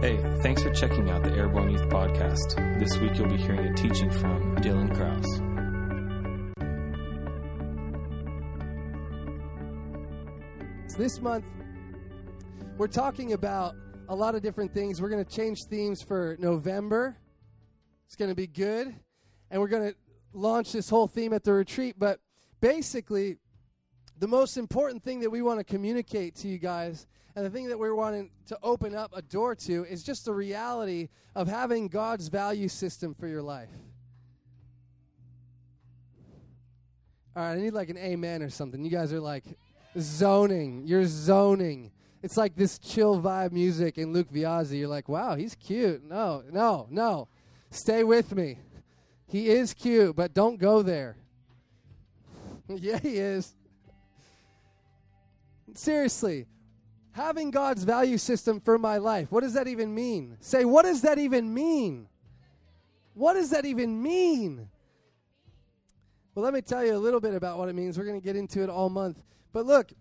Hey, thanks for checking out the Airborne Youth Podcast. This week you'll be hearing a teaching from Dylan Kraus. This month, we're talking about a lot of different things. We're going to change themes for November. It's going to be good. And we're going to launch this whole theme at the retreat. But basically, the most important thing that we want to communicate to you guys and the thing that we're wanting to open up a door to is just the reality of having God's value system for your life. All right, I need like an amen or something. You guys are like zoning. You're zoning. It's like this chill vibe music in Luke Viazzi. You're like, wow, he's cute. No, no, no. Stay with me. He is cute, but don't go there. yeah, he is. Seriously, having God's value system for my life, what does that even mean? Say, what does that even mean? What does that even mean? Well, let me tell you a little bit about what it means. We're going to get into it all month. But look,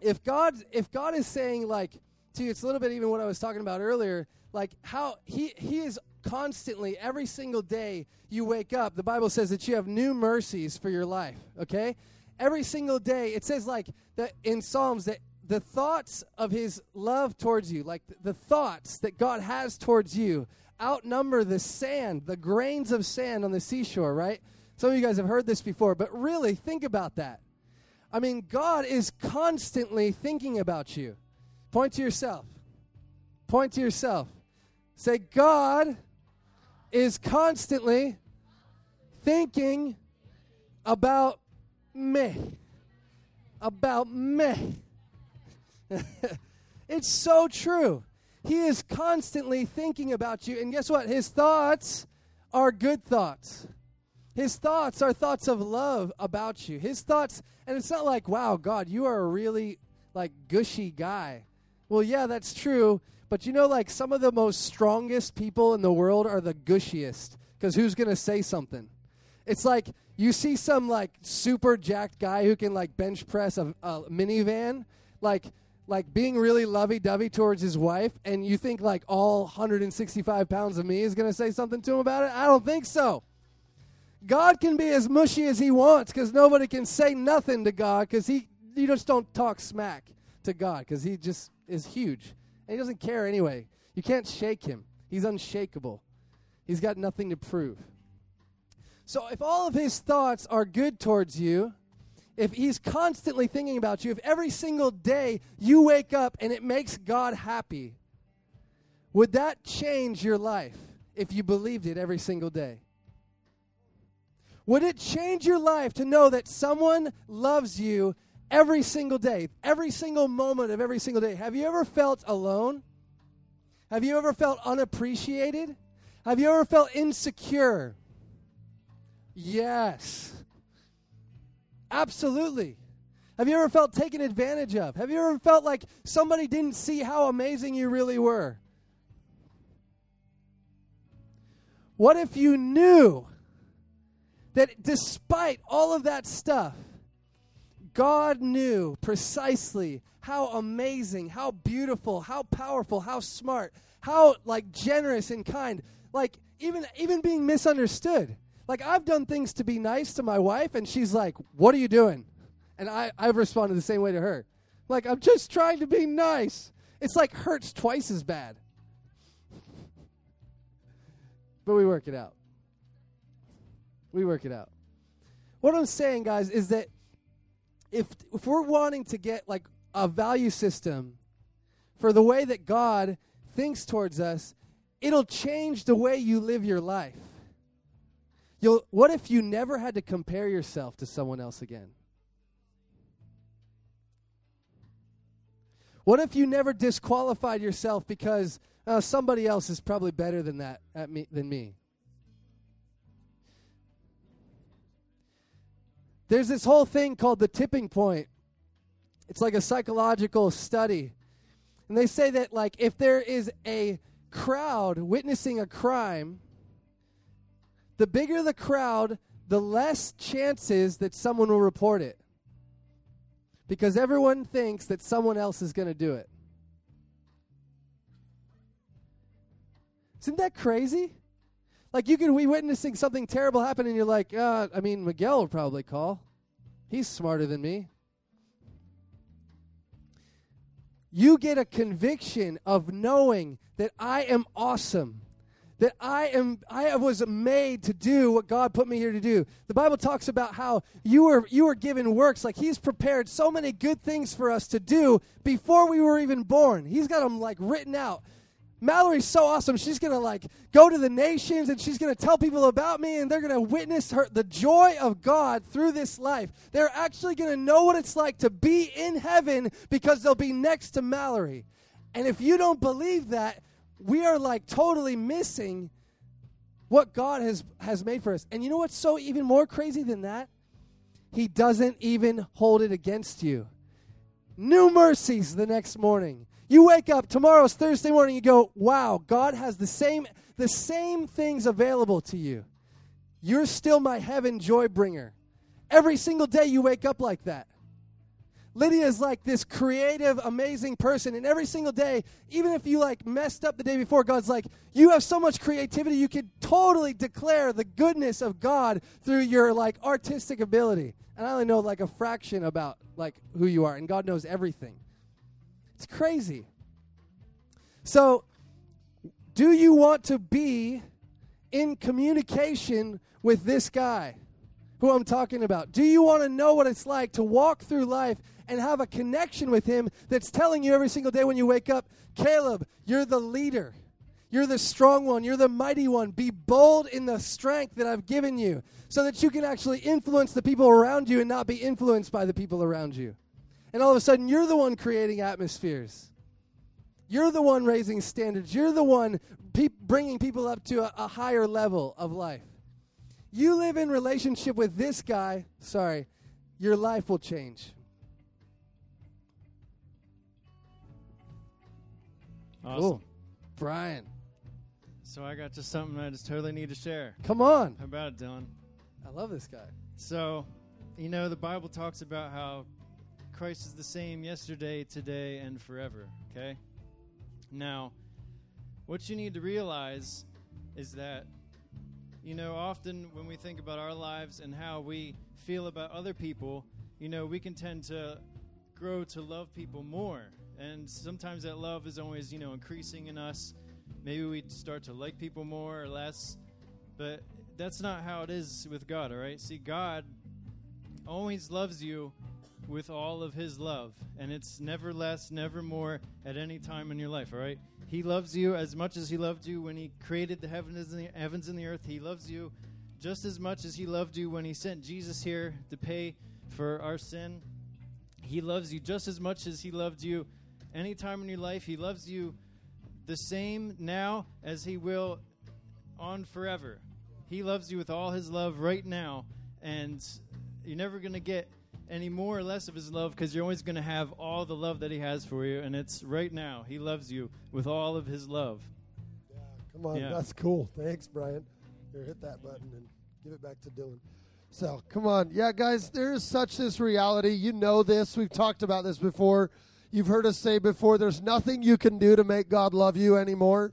if God if God is saying like to you, it's a little bit even what I was talking about earlier, like how he he is constantly every single day you wake up, the Bible says that you have new mercies for your life, okay? Every single day, it says like that in Psalms that the thoughts of his love towards you, like the thoughts that God has towards you, outnumber the sand, the grains of sand on the seashore, right? Some of you guys have heard this before, but really think about that. I mean, God is constantly thinking about you. Point to yourself. Point to yourself. Say, God is constantly thinking about me. About me. it's so true. He is constantly thinking about you. And guess what? His thoughts are good thoughts. His thoughts are thoughts of love about you. His thoughts, and it's not like, wow, God, you are a really like gushy guy. Well, yeah, that's true. But you know, like some of the most strongest people in the world are the gushiest. Because who's going to say something? It's like you see some like super jacked guy who can like bench press a, a minivan, like like being really lovey dovey towards his wife, and you think like all 165 pounds of me is going to say something to him about it? I don't think so. God can be as mushy as he wants because nobody can say nothing to God because he you just don't talk smack to God because he just is huge and he doesn't care anyway. You can't shake him. He's unshakable. He's got nothing to prove. So if all of his thoughts are good towards you, if he's constantly thinking about you, if every single day you wake up and it makes God happy, would that change your life if you believed it every single day? Would it change your life to know that someone loves you every single day, every single moment of every single day? Have you ever felt alone? Have you ever felt unappreciated? Have you ever felt insecure? Yes. Absolutely. Have you ever felt taken advantage of? Have you ever felt like somebody didn't see how amazing you really were? What if you knew that despite all of that stuff, God knew precisely how amazing, how beautiful, how powerful, how smart, how like generous and kind, like even even being misunderstood. Like I've done things to be nice to my wife and she's like, "What are you doing?" And I I've responded the same way to her. Like I'm just trying to be nice. It's like hurts twice as bad. but we work it out. We work it out. What I'm saying, guys, is that if if we're wanting to get like a value system for the way that God thinks towards us, it'll change the way you live your life. You'll what if you never had to compare yourself to someone else again? What if you never disqualified yourself because uh, somebody else is probably better than that at me than me? There's this whole thing called the tipping point. It's like a psychological study. And they say that like if there is a crowd witnessing a crime, the bigger the crowd, the less chances that someone will report it. Because everyone thinks that someone else is going to do it. Isn't that crazy? Like you could be witnessing something terrible happen, and you're like, uh, I mean, Miguel will probably call. He's smarter than me. You get a conviction of knowing that I am awesome that I am I was made to do what God put me here to do. The Bible talks about how you were you were given works like he's prepared so many good things for us to do before we were even born. He's got them like written out. Mallory's so awesome. She's going to like go to the nations and she's going to tell people about me and they're going to witness her the joy of God through this life. They're actually going to know what it's like to be in heaven because they'll be next to Mallory. And if you don't believe that, we are like totally missing what God has, has made for us. And you know what's so even more crazy than that? He doesn't even hold it against you. New mercies the next morning. You wake up tomorrow's Thursday morning, you go, wow, God has the same the same things available to you. You're still my heaven joy bringer. Every single day you wake up like that. Lydia is like this creative, amazing person. And every single day, even if you like messed up the day before, God's like, you have so much creativity, you could totally declare the goodness of God through your like artistic ability. And I only know like a fraction about like who you are, and God knows everything. It's crazy. So, do you want to be in communication with this guy who I'm talking about? Do you want to know what it's like to walk through life and have a connection with Him that's telling you every single day when you wake up, Caleb, you're the leader. You're the strong one. You're the mighty one. Be bold in the strength that I've given you so that you can actually influence the people around you and not be influenced by the people around you. And all of a sudden, you're the one creating atmospheres. You're the one raising standards. You're the one pe- bringing people up to a, a higher level of life. You live in relationship with this guy, sorry, your life will change. Awesome. Cool. Brian, So I got just something I just totally need to share. come on. How about it, Dylan? I love this guy. So, you know, the Bible talks about how Christ is the same yesterday, today, and forever, okay? Now, what you need to realize is that, you know, often when we think about our lives and how we feel about other people, you know, we can tend to grow to love people more. And sometimes that love is always, you know, increasing in us. Maybe we start to like people more or less. But that's not how it is with God, all right? See, God always loves you with all of his love, and it's never less, never more at any time in your life, all right? He loves you as much as he loved you when he created the heavens and the, heavens and the earth. He loves you just as much as he loved you when he sent Jesus here to pay for our sin. He loves you just as much as he loved you any time in your life. He loves you the same now as he will on forever. He loves you with all his love right now, and you're never going to get any more or less of his love because you're always going to have all the love that he has for you, and it's right now. He loves you with all of his love. Yeah, come on, Yeah. that's cool. Thanks, Brian. Here, hit that button and give it back to Dylan. So, come on. Yeah, guys, there is such this reality. You know this. We've talked about this before. You've heard us say before there's nothing you can do to make God love you anymore.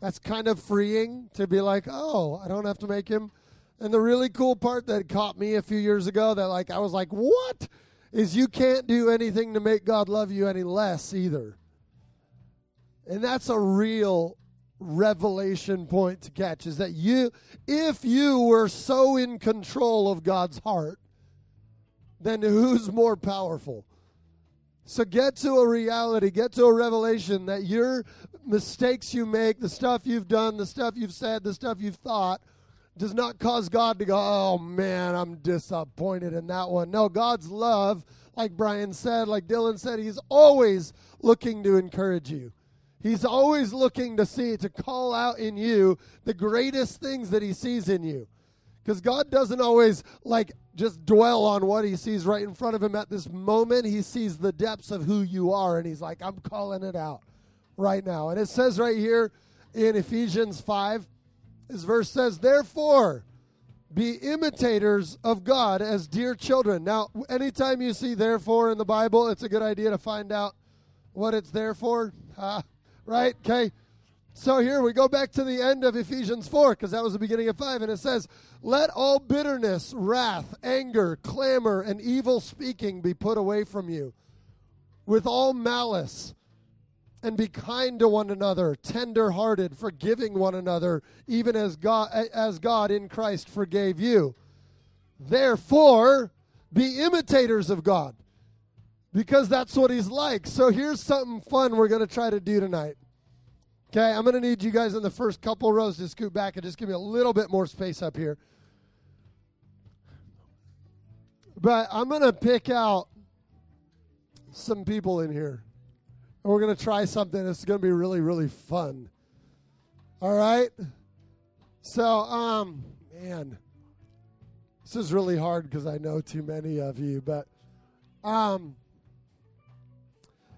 That's kind of freeing to be like, oh, I don't have to make him. And the really cool part that caught me a few years ago that like I was like, what? Is you can't do anything to make God love you any less either. And that's a real revelation point to catch is that you if you were so in control of God's heart, then who's more powerful? So get to a reality, get to a revelation that your mistakes you make, the stuff you've done, the stuff you've said, the stuff you've thought, does not cause God to go, oh man, I'm disappointed in that one. No, God's love, like Brian said, like Dylan said, He's always looking to encourage you. He's always looking to see, to call out in you the greatest things that He sees in you. Because God doesn't always like just dwell on what He sees right in front of Him at this moment. He sees the depths of who you are, and He's like, I'm calling it out right now. And it says right here in Ephesians 5, this verse says, Therefore, be imitators of God as dear children. Now, anytime you see therefore in the Bible, it's a good idea to find out what it's there for. Uh, right? Okay. So here we go back to the end of Ephesians 4 because that was the beginning of 5 and it says, "Let all bitterness, wrath, anger, clamor and evil speaking be put away from you with all malice." And be kind to one another, tender-hearted, forgiving one another, even as God as God in Christ forgave you. Therefore, be imitators of God, because that's what He's like. So here's something fun we're going to try to do tonight. Okay, I'm going to need you guys in the first couple rows to scoot back and just give me a little bit more space up here. But I'm going to pick out some people in here. And we're going to try something that's going to be really, really fun. All right? So, um, man, this is really hard because I know too many of you. But, um,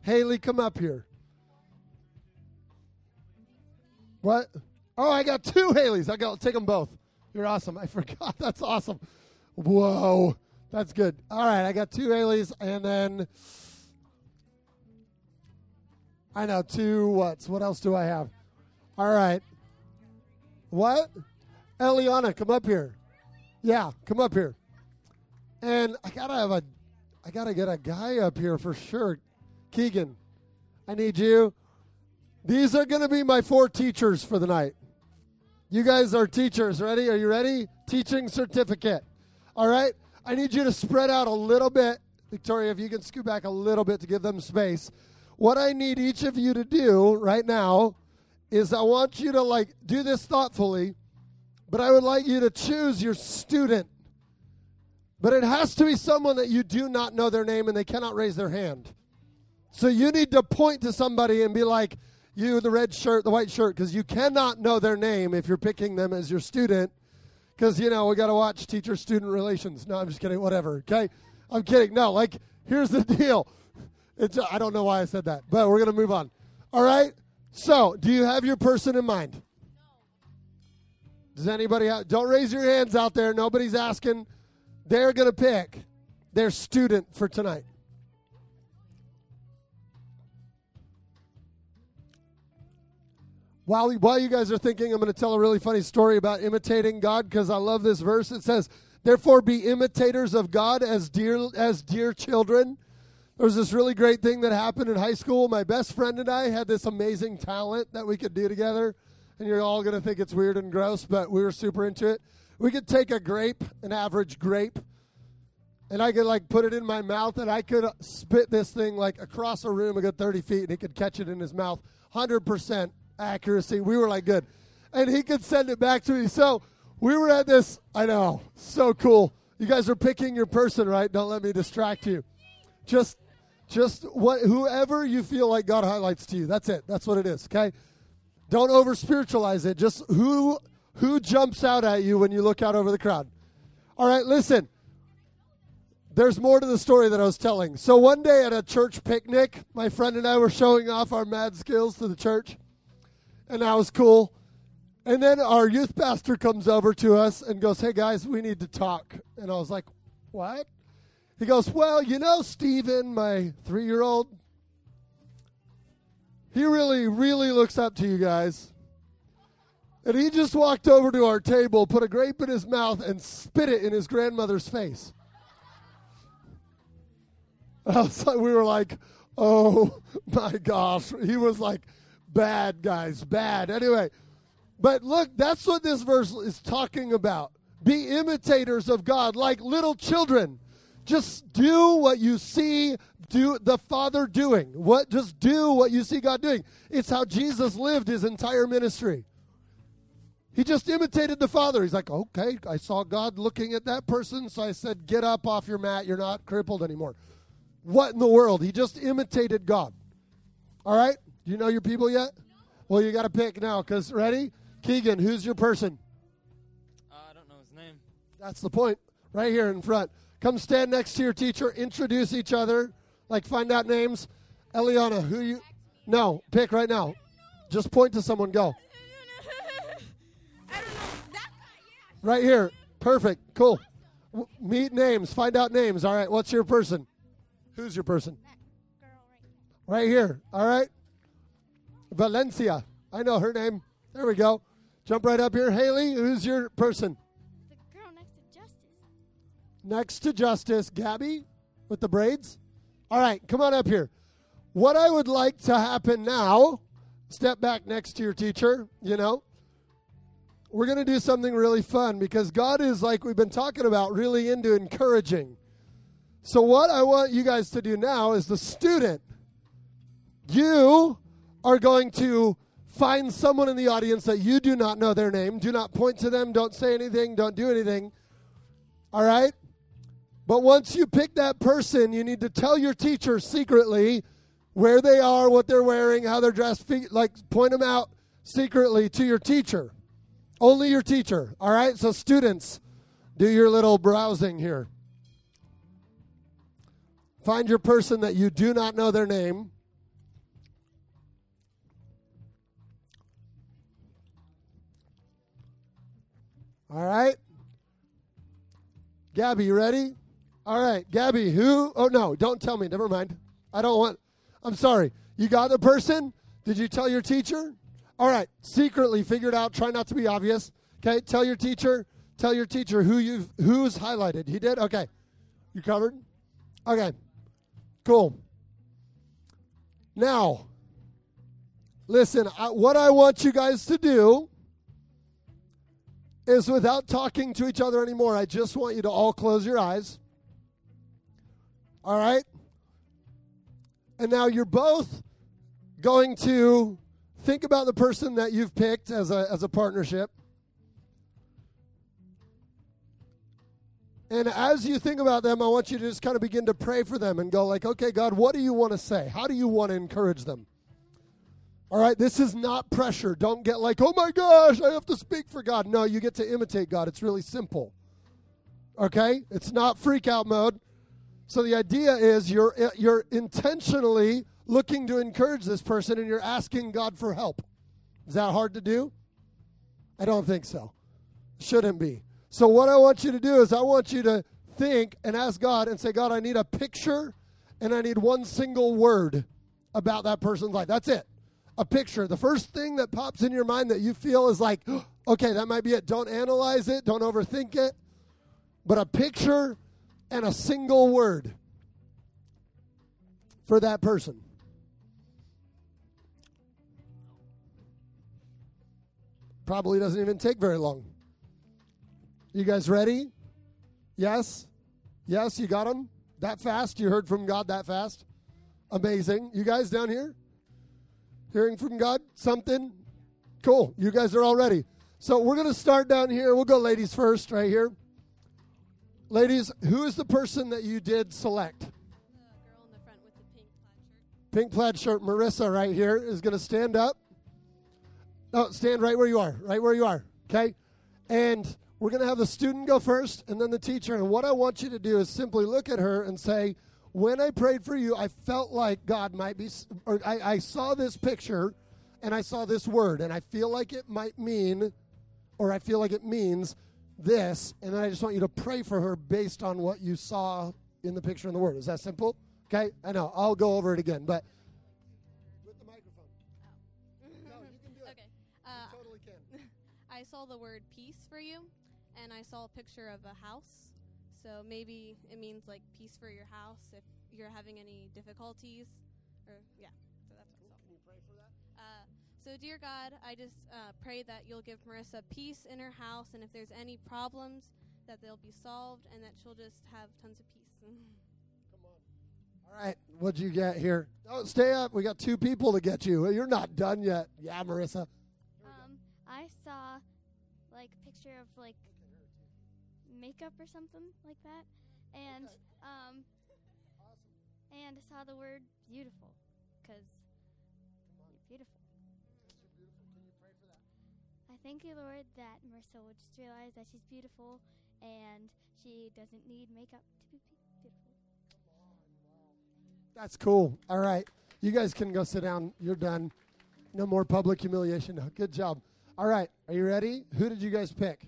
Haley, come up here. What? Oh, I got two Haleys. I got take them both. You're awesome. I forgot. That's awesome. Whoa, that's good. All right, I got two Haleys, and then I know two what's. What else do I have? All right. What? Eliana, come up here. Yeah, come up here. And I gotta have a, I gotta get a guy up here for sure. Keegan, I need you. These are to be my four teachers for the night. You guys are teachers. Ready? Are you ready? Teaching certificate. All right? I need you to spread out a little bit. Victoria, if you can scoot back a little bit to give them space. What I need each of you to do right now is I want you to like do this thoughtfully, but I would like you to choose your student. But it has to be someone that you do not know their name and they cannot raise their hand. So you need to point to somebody and be like, you, the red shirt, the white shirt, because you cannot know their name if you're picking them as your student. Because, you know, we got to watch teacher student relations. No, I'm just kidding. Whatever. Okay. I'm kidding. No, like, here's the deal. It's, I don't know why I said that, but we're going to move on. All right. So, do you have your person in mind? Does anybody have, don't raise your hands out there. Nobody's asking. They're going to pick their student for tonight. While, while you guys are thinking, I'm going to tell a really funny story about imitating God because I love this verse. It says, Therefore, be imitators of God as dear, as dear children. There was this really great thing that happened in high school. My best friend and I had this amazing talent that we could do together. And you're all going to think it's weird and gross, but we were super into it. We could take a grape, an average grape, and I could like put it in my mouth, and I could spit this thing like across a room a good 30 feet, and he could catch it in his mouth 100% accuracy. We were like, good. And he could send it back to me. So we were at this, I know, so cool. You guys are picking your person, right? Don't let me distract you. Just just what whoever you feel like God highlights to you. That's it. That's what it is, okay? Don't over spiritualize it. Just who who jumps out at you when you look out over the crowd. All right, listen. There's more to the story that I was telling. So one day at a church picnic, my friend and I were showing off our mad skills to the church and that was cool. And then our youth pastor comes over to us and goes, Hey guys, we need to talk. And I was like, What? He goes, Well, you know, Steven, my three year old, he really, really looks up to you guys. And he just walked over to our table, put a grape in his mouth, and spit it in his grandmother's face. We were like, Oh my gosh. He was like, Bad, guys, bad. Anyway, but look, that's what this verse is talking about. Be imitators of God like little children. Just do what you see do the Father doing. What just do what you see God doing. It's how Jesus lived his entire ministry. He just imitated the Father. He's like, okay, I saw God looking at that person, so I said, get up off your mat. You're not crippled anymore. What in the world? He just imitated God. All right? Do you know your people yet? Well, you got to pick now because, ready? Keegan, who's your person? Uh, I don't know his name. That's the point. Right here in front. Come stand next to your teacher. Introduce each other. Like find out names. Eliana, who you? No, pick right now. Just point to someone. Go. Right here. Perfect. Cool. Meet names. Find out names. All right. What's your person? Who's your person? Right here. All right. Valencia. I know her name. There we go. Jump right up here. Haley, who's your person? Next to Justice, Gabby with the braids. All right, come on up here. What I would like to happen now, step back next to your teacher, you know. We're going to do something really fun because God is, like we've been talking about, really into encouraging. So, what I want you guys to do now is the student, you are going to find someone in the audience that you do not know their name. Do not point to them, don't say anything, don't do anything. All right? But once you pick that person, you need to tell your teacher secretly where they are, what they're wearing, how they're dressed, like point them out secretly to your teacher. Only your teacher. All right? So, students, do your little browsing here. Find your person that you do not know their name. All right? Gabby, you ready? All right, Gabby, who? Oh, no, don't tell me. Never mind. I don't want. I'm sorry. You got the person? Did you tell your teacher? All right, secretly figured out. Try not to be obvious. Okay, tell your teacher. Tell your teacher who you who's highlighted. He did. Okay, you covered. Okay, cool. Now, listen. I, what I want you guys to do is, without talking to each other anymore, I just want you to all close your eyes. All right. And now you're both going to think about the person that you've picked as a, as a partnership. And as you think about them, I want you to just kind of begin to pray for them and go like, "Okay, God, what do you want to say? How do you want to encourage them?" All right, this is not pressure. Don't get like, "Oh my gosh, I have to speak for God." No, you get to imitate God. It's really simple. Okay? It's not freak out mode. So the idea is you're uh, you're intentionally looking to encourage this person and you're asking God for help. Is that hard to do? I don't think so. Shouldn't be. So, what I want you to do is, I want you to think and ask God and say, God, I need a picture and I need one single word about that person's life. That's it. A picture. The first thing that pops in your mind that you feel is like, okay, that might be it. Don't analyze it, don't overthink it. But a picture and a single word for that person. Probably doesn't even take very long. You guys ready? Yes? Yes, you got them? That fast? You heard from God that fast? Amazing. You guys down here? Hearing from God? Something? Cool. You guys are all ready. So we're going to start down here. We'll go ladies first, right here. Ladies, who is the person that you did select? The girl in the front with the pink plaid shirt. Pink plaid shirt, Marissa, right here, is going to stand up. No, stand right where you are, right where you are, okay? And we're going to have the student go first and then the teacher. And what I want you to do is simply look at her and say, When I prayed for you, I felt like God might be, or I, I saw this picture and I saw this word, and I feel like it might mean, or I feel like it means this. And then I just want you to pray for her based on what you saw in the picture and the word. Is that simple? Okay? I know. I'll go over it again, but. With the microphone. No, you can do it. Okay. Uh, You totally can. I saw the word peace for you, and I saw a picture of a house. So maybe it means like peace for your house if you're having any difficulties. Or yeah, so that's what. Can you pray for that? So, dear God, I just uh, pray that you'll give Marissa peace in her house, and if there's any problems, that they'll be solved, and that she'll just have tons of peace. Come on. All right, what'd you get here? Oh, stay up. We got two people to get you. You're not done yet. Yeah, Marissa. Um, I saw like a picture of like makeup or something like that, and um, and I saw the word beautiful, cause thank you, Lord, that Marissa will just realize that she's beautiful and she doesn't need makeup to be be- beautiful. That's cool. All right. You guys can go sit down. You're done. No more public humiliation. No, Good job. All right. Are you ready? Who did you guys pick?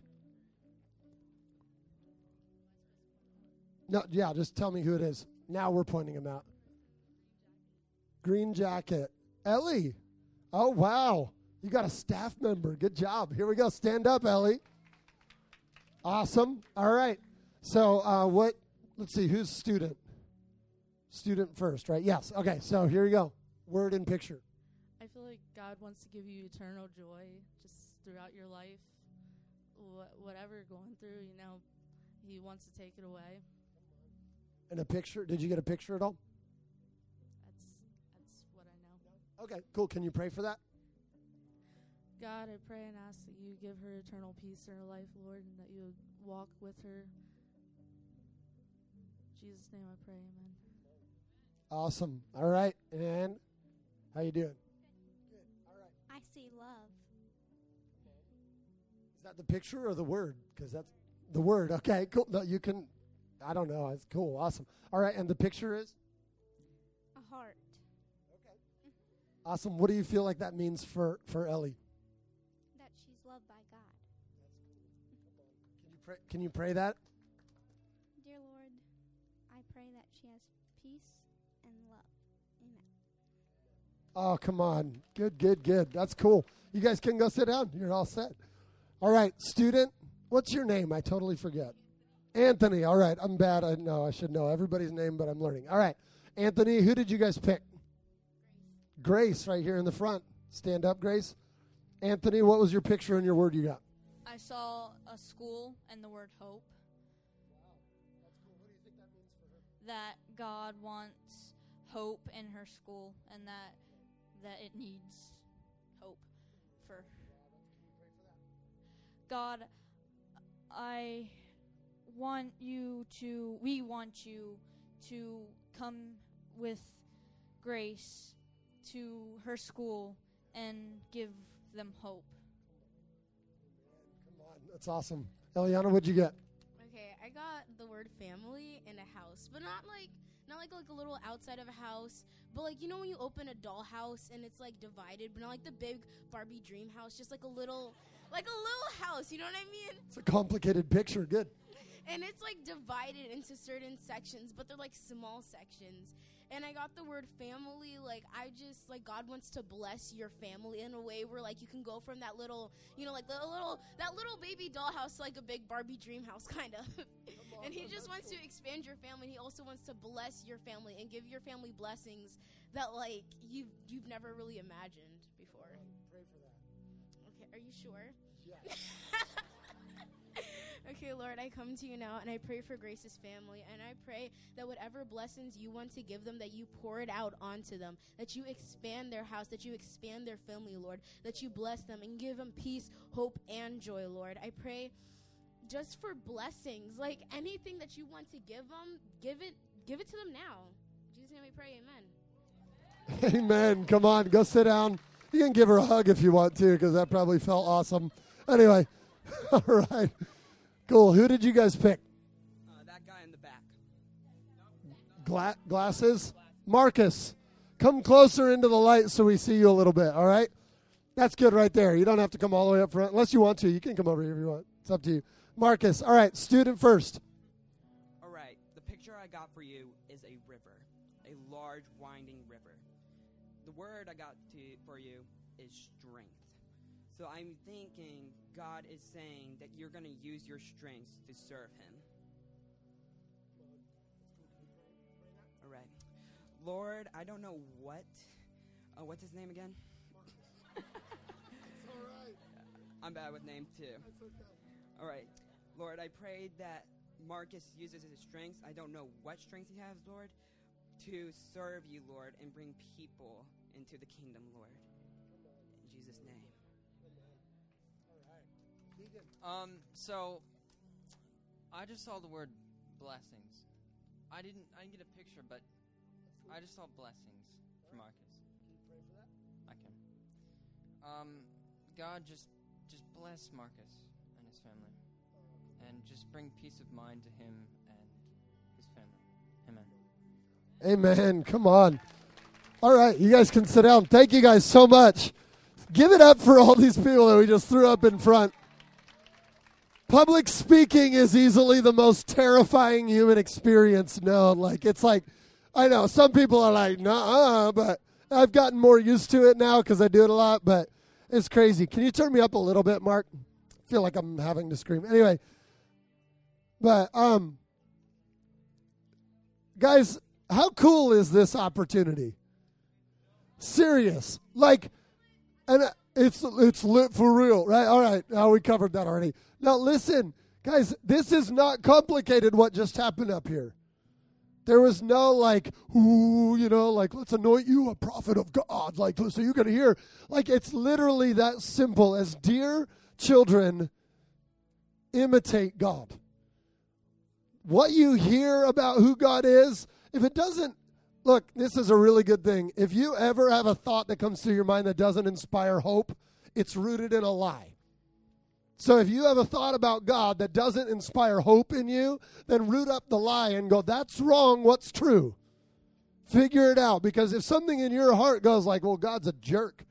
No, yeah, just tell me who it is. Now we're pointing him out. Green jacket. Ellie. Oh, wow. You got a staff member. Good job. Here we go. Stand up, Ellie. Awesome. All right. So, uh, what? Let's see. Who's student? Student first, right? Yes. Okay. So here we go. Word and picture. I feel like God wants to give you eternal joy just throughout your life. Wh- whatever you're going through, you know, He wants to take it away. And a picture. Did you get a picture at all? That's that's what I know. Okay. Cool. Can you pray for that? God, I pray and ask that you give her eternal peace in her life, Lord, and that you would walk with her. In Jesus' name I pray, amen. Awesome. All right. And how you doing? Good. All right. I see love. Is that the picture or the word? Because that's the word. Okay. Cool. No, you can. I don't know. It's cool. Awesome. All right. And the picture is A heart. Okay. awesome. What do you feel like that means for for Ellie? Pray? Can you pray that? Dear Lord, I pray that she has peace and love. Amen. Oh, come on. Good, good, good. That's cool. You guys can go sit down. You're all set. All right, student, what's your name? I totally forget. Anthony. All right, I'm bad. I know I should know everybody's name, but I'm learning. All right, Anthony, who did you guys pick? Grace, right here in the front. Stand up, Grace. Anthony, what was your picture and your word you got? I saw a school and the word hope. Wow! What do you think that means for her? That God wants hope in her school and that that it needs hope for God I want you to we want you to come with grace to her school and give them hope. That's awesome. Eliana, what'd you get? Okay, I got the word family in a house, but not like not like like a little outside of a house, but like you know when you open a dollhouse and it's like divided, but not like the big Barbie dream house, just like a little like a little house, you know what I mean? It's a complicated picture. Good. And it's like divided into certain sections, but they're like small sections. And I got the word family, like I just like God wants to bless your family in a way where like you can go from that little, you know, like the little that little baby dollhouse to like a big Barbie dream house kind of. and he just wants to expand your family. He also wants to bless your family and give your family blessings that like you've you've never really imagined before. Pray for that. Okay, are you sure? okay, Lord, I come to you now and I pray for Grace's family and I pray that whatever blessings you want to give them, that you pour it out onto them, that you expand their house, that you expand their family, Lord, that you bless them and give them peace, hope, and joy, Lord. I pray just for blessings, like anything that you want to give them, give it, give it to them now. In Jesus' name, we pray, Amen. Amen. Come on, go sit down. You can give her a hug if you want to, because that probably felt awesome. Anyway, all right. Cool. Who did you guys pick? Uh, that guy in the back. Gla- glasses? Marcus, come closer into the light so we see you a little bit, all right? That's good right there. You don't have to come all the way up front. Unless you want to. You can come over here if you want. It's up to you. Marcus, all right, student first. All right, the picture I got for you is a river, a large winding river. The word I got to, for you is strength. So I'm thinking God is saying that you're going to use your strengths to serve Him. All right. Lord, I don't know what. Uh, what's his name again? It's alright. I'm bad with names too. All right. Lord, I pray that Marcus uses his strengths. I don't know what strengths he has, Lord, to serve you, Lord, and bring people into the kingdom, Lord. In Jesus' name. Um, so I just saw the word blessings. I didn't I didn't get a picture, but I just saw blessings for Marcus. I can. Um, God just just bless Marcus and his family. And just bring peace of mind to him and his family. Amen. Amen. Come on. All right, you guys can sit down. Thank you guys so much. Give it up for all these people that we just threw up in front. Public speaking is easily the most terrifying human experience known. Like, it's like, I know some people are like, nah, but I've gotten more used to it now because I do it a lot. But It's crazy. Can you turn me up a little bit, Mark? I feel like I'm having to scream. Anyway, but um guys, how cool is this opportunity? Serious. Like and it's it's lit for real, right? All right. Now we covered that already. Now listen, guys, this is not complicated what just happened up here. There was no like, ooh, you know, like let's anoint you a prophet of God, like so you're gonna hear. Like it's literally that simple as dear children imitate God. What you hear about who God is, if it doesn't look, this is a really good thing. If you ever have a thought that comes to your mind that doesn't inspire hope, it's rooted in a lie. So if you have a thought about God that doesn't inspire hope in you, then root up the lie and go, that's wrong, what's true? Figure it out. Because if something in your heart goes like, well, God's a jerk,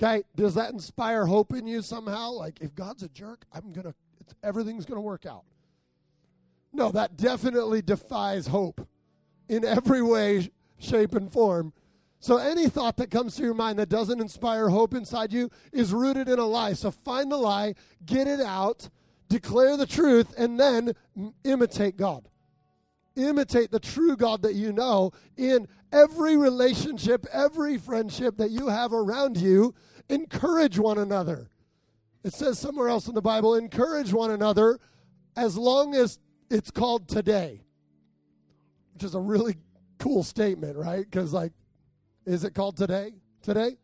okay, does that inspire hope in you somehow? Like, if God's a jerk, I'm going to, everything's going to work out. No, that definitely defies hope in every way, shape, and form. So any thought that comes to your mind that doesn't inspire hope inside you is rooted in a lie. So find the lie, get it out, declare the truth, and then imitate God. Imitate the true God that you know in every relationship, every friendship that you have around you. Encourage one another. It says somewhere else in the Bible, encourage one another as long as it's called today, which is a really cool statement, right? Because, like, is it called today? Today?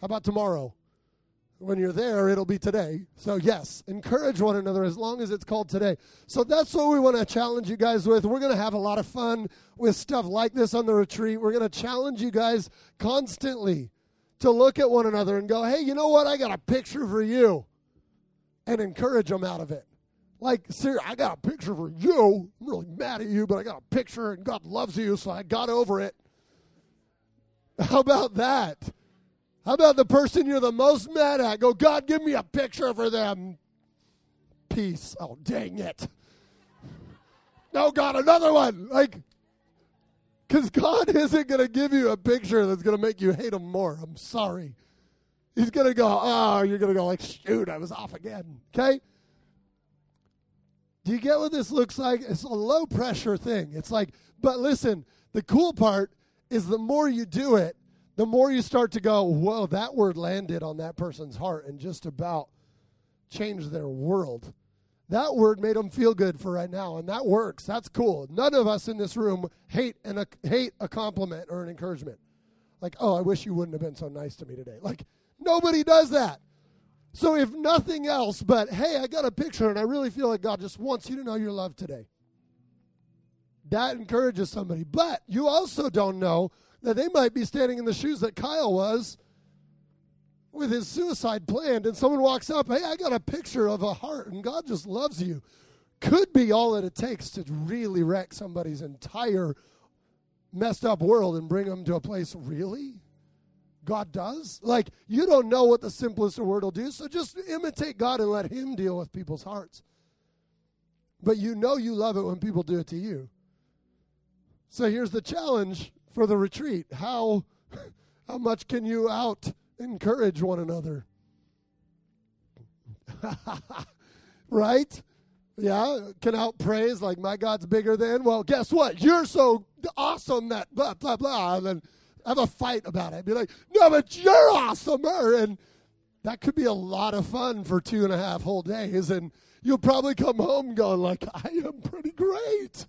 How about tomorrow? When you're there, it'll be today. So, yes, encourage one another as long as it's called today. So, that's what we want to challenge you guys with. We're going to have a lot of fun with stuff like this on the retreat. We're going to challenge you guys constantly to look at one another and go, hey, you know what? I got a picture for you. And encourage them out of it. Like, sir, I got a picture for you. I'm really mad at you, but I got a picture and God loves you, so I got over it. How about that? How about the person you're the most mad at? Go, God, give me a picture for them. Peace. Oh, dang it. No, God, another one. Like, because God isn't going to give you a picture that's going to make you hate him more. I'm sorry. He's going to go, oh, you're going to go like, shoot, I was off again. Okay? Do you get what this looks like? It's a low pressure thing. It's like, but listen, the cool part is the more you do it, the more you start to go, whoa, that word landed on that person's heart and just about changed their world. That word made them feel good for right now, and that works. That's cool. None of us in this room hate an, a, hate a compliment or an encouragement. Like, oh, I wish you wouldn't have been so nice to me today. Like, nobody does that. So, if nothing else but, hey, I got a picture and I really feel like God just wants you to know your love today that encourages somebody. But you also don't know that they might be standing in the shoes that Kyle was with his suicide planned, and someone walks up, hey, I got a picture of a heart, and God just loves you. Could be all that it takes to really wreck somebody's entire messed up world and bring them to a place, really? God does? Like, you don't know what the simplest word will do, so just imitate God and let Him deal with people's hearts. But you know you love it when people do it to you. So here's the challenge for the retreat. How how much can you out encourage one another? right? Yeah, can out praise like my God's bigger than. Well, guess what? You're so awesome that blah blah blah, and then have a fight about it. Be like, no, but you're awesomer, er, and that could be a lot of fun for two and a half whole days, and you'll probably come home going like, I am pretty great.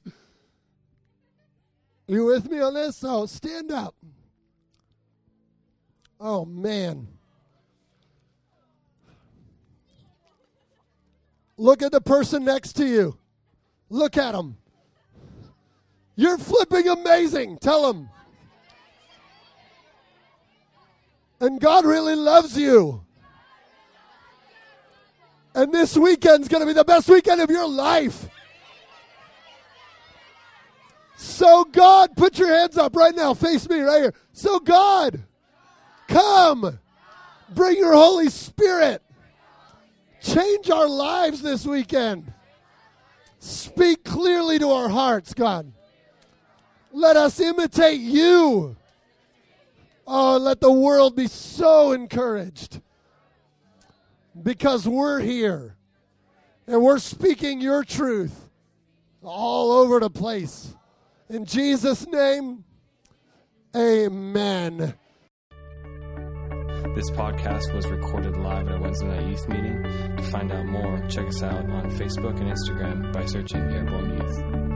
You with me on this? So stand up. Oh, man. Look at the person next to you. Look at him. You're flipping amazing. Tell him. And God really loves you. And this weekend's going to be the best weekend of your life. So, God, put your hands up right now. Face me right here. So, God, come. Bring your Holy Spirit. Change our lives this weekend. Speak clearly to our hearts, God. Let us imitate you. Oh, let the world be so encouraged because we're here and we're speaking your truth all over the place. In Jesus' name, amen. This podcast was recorded live at our Wednesday night youth meeting. To find out more, check us out on Facebook and Instagram by searching Airborne Youth.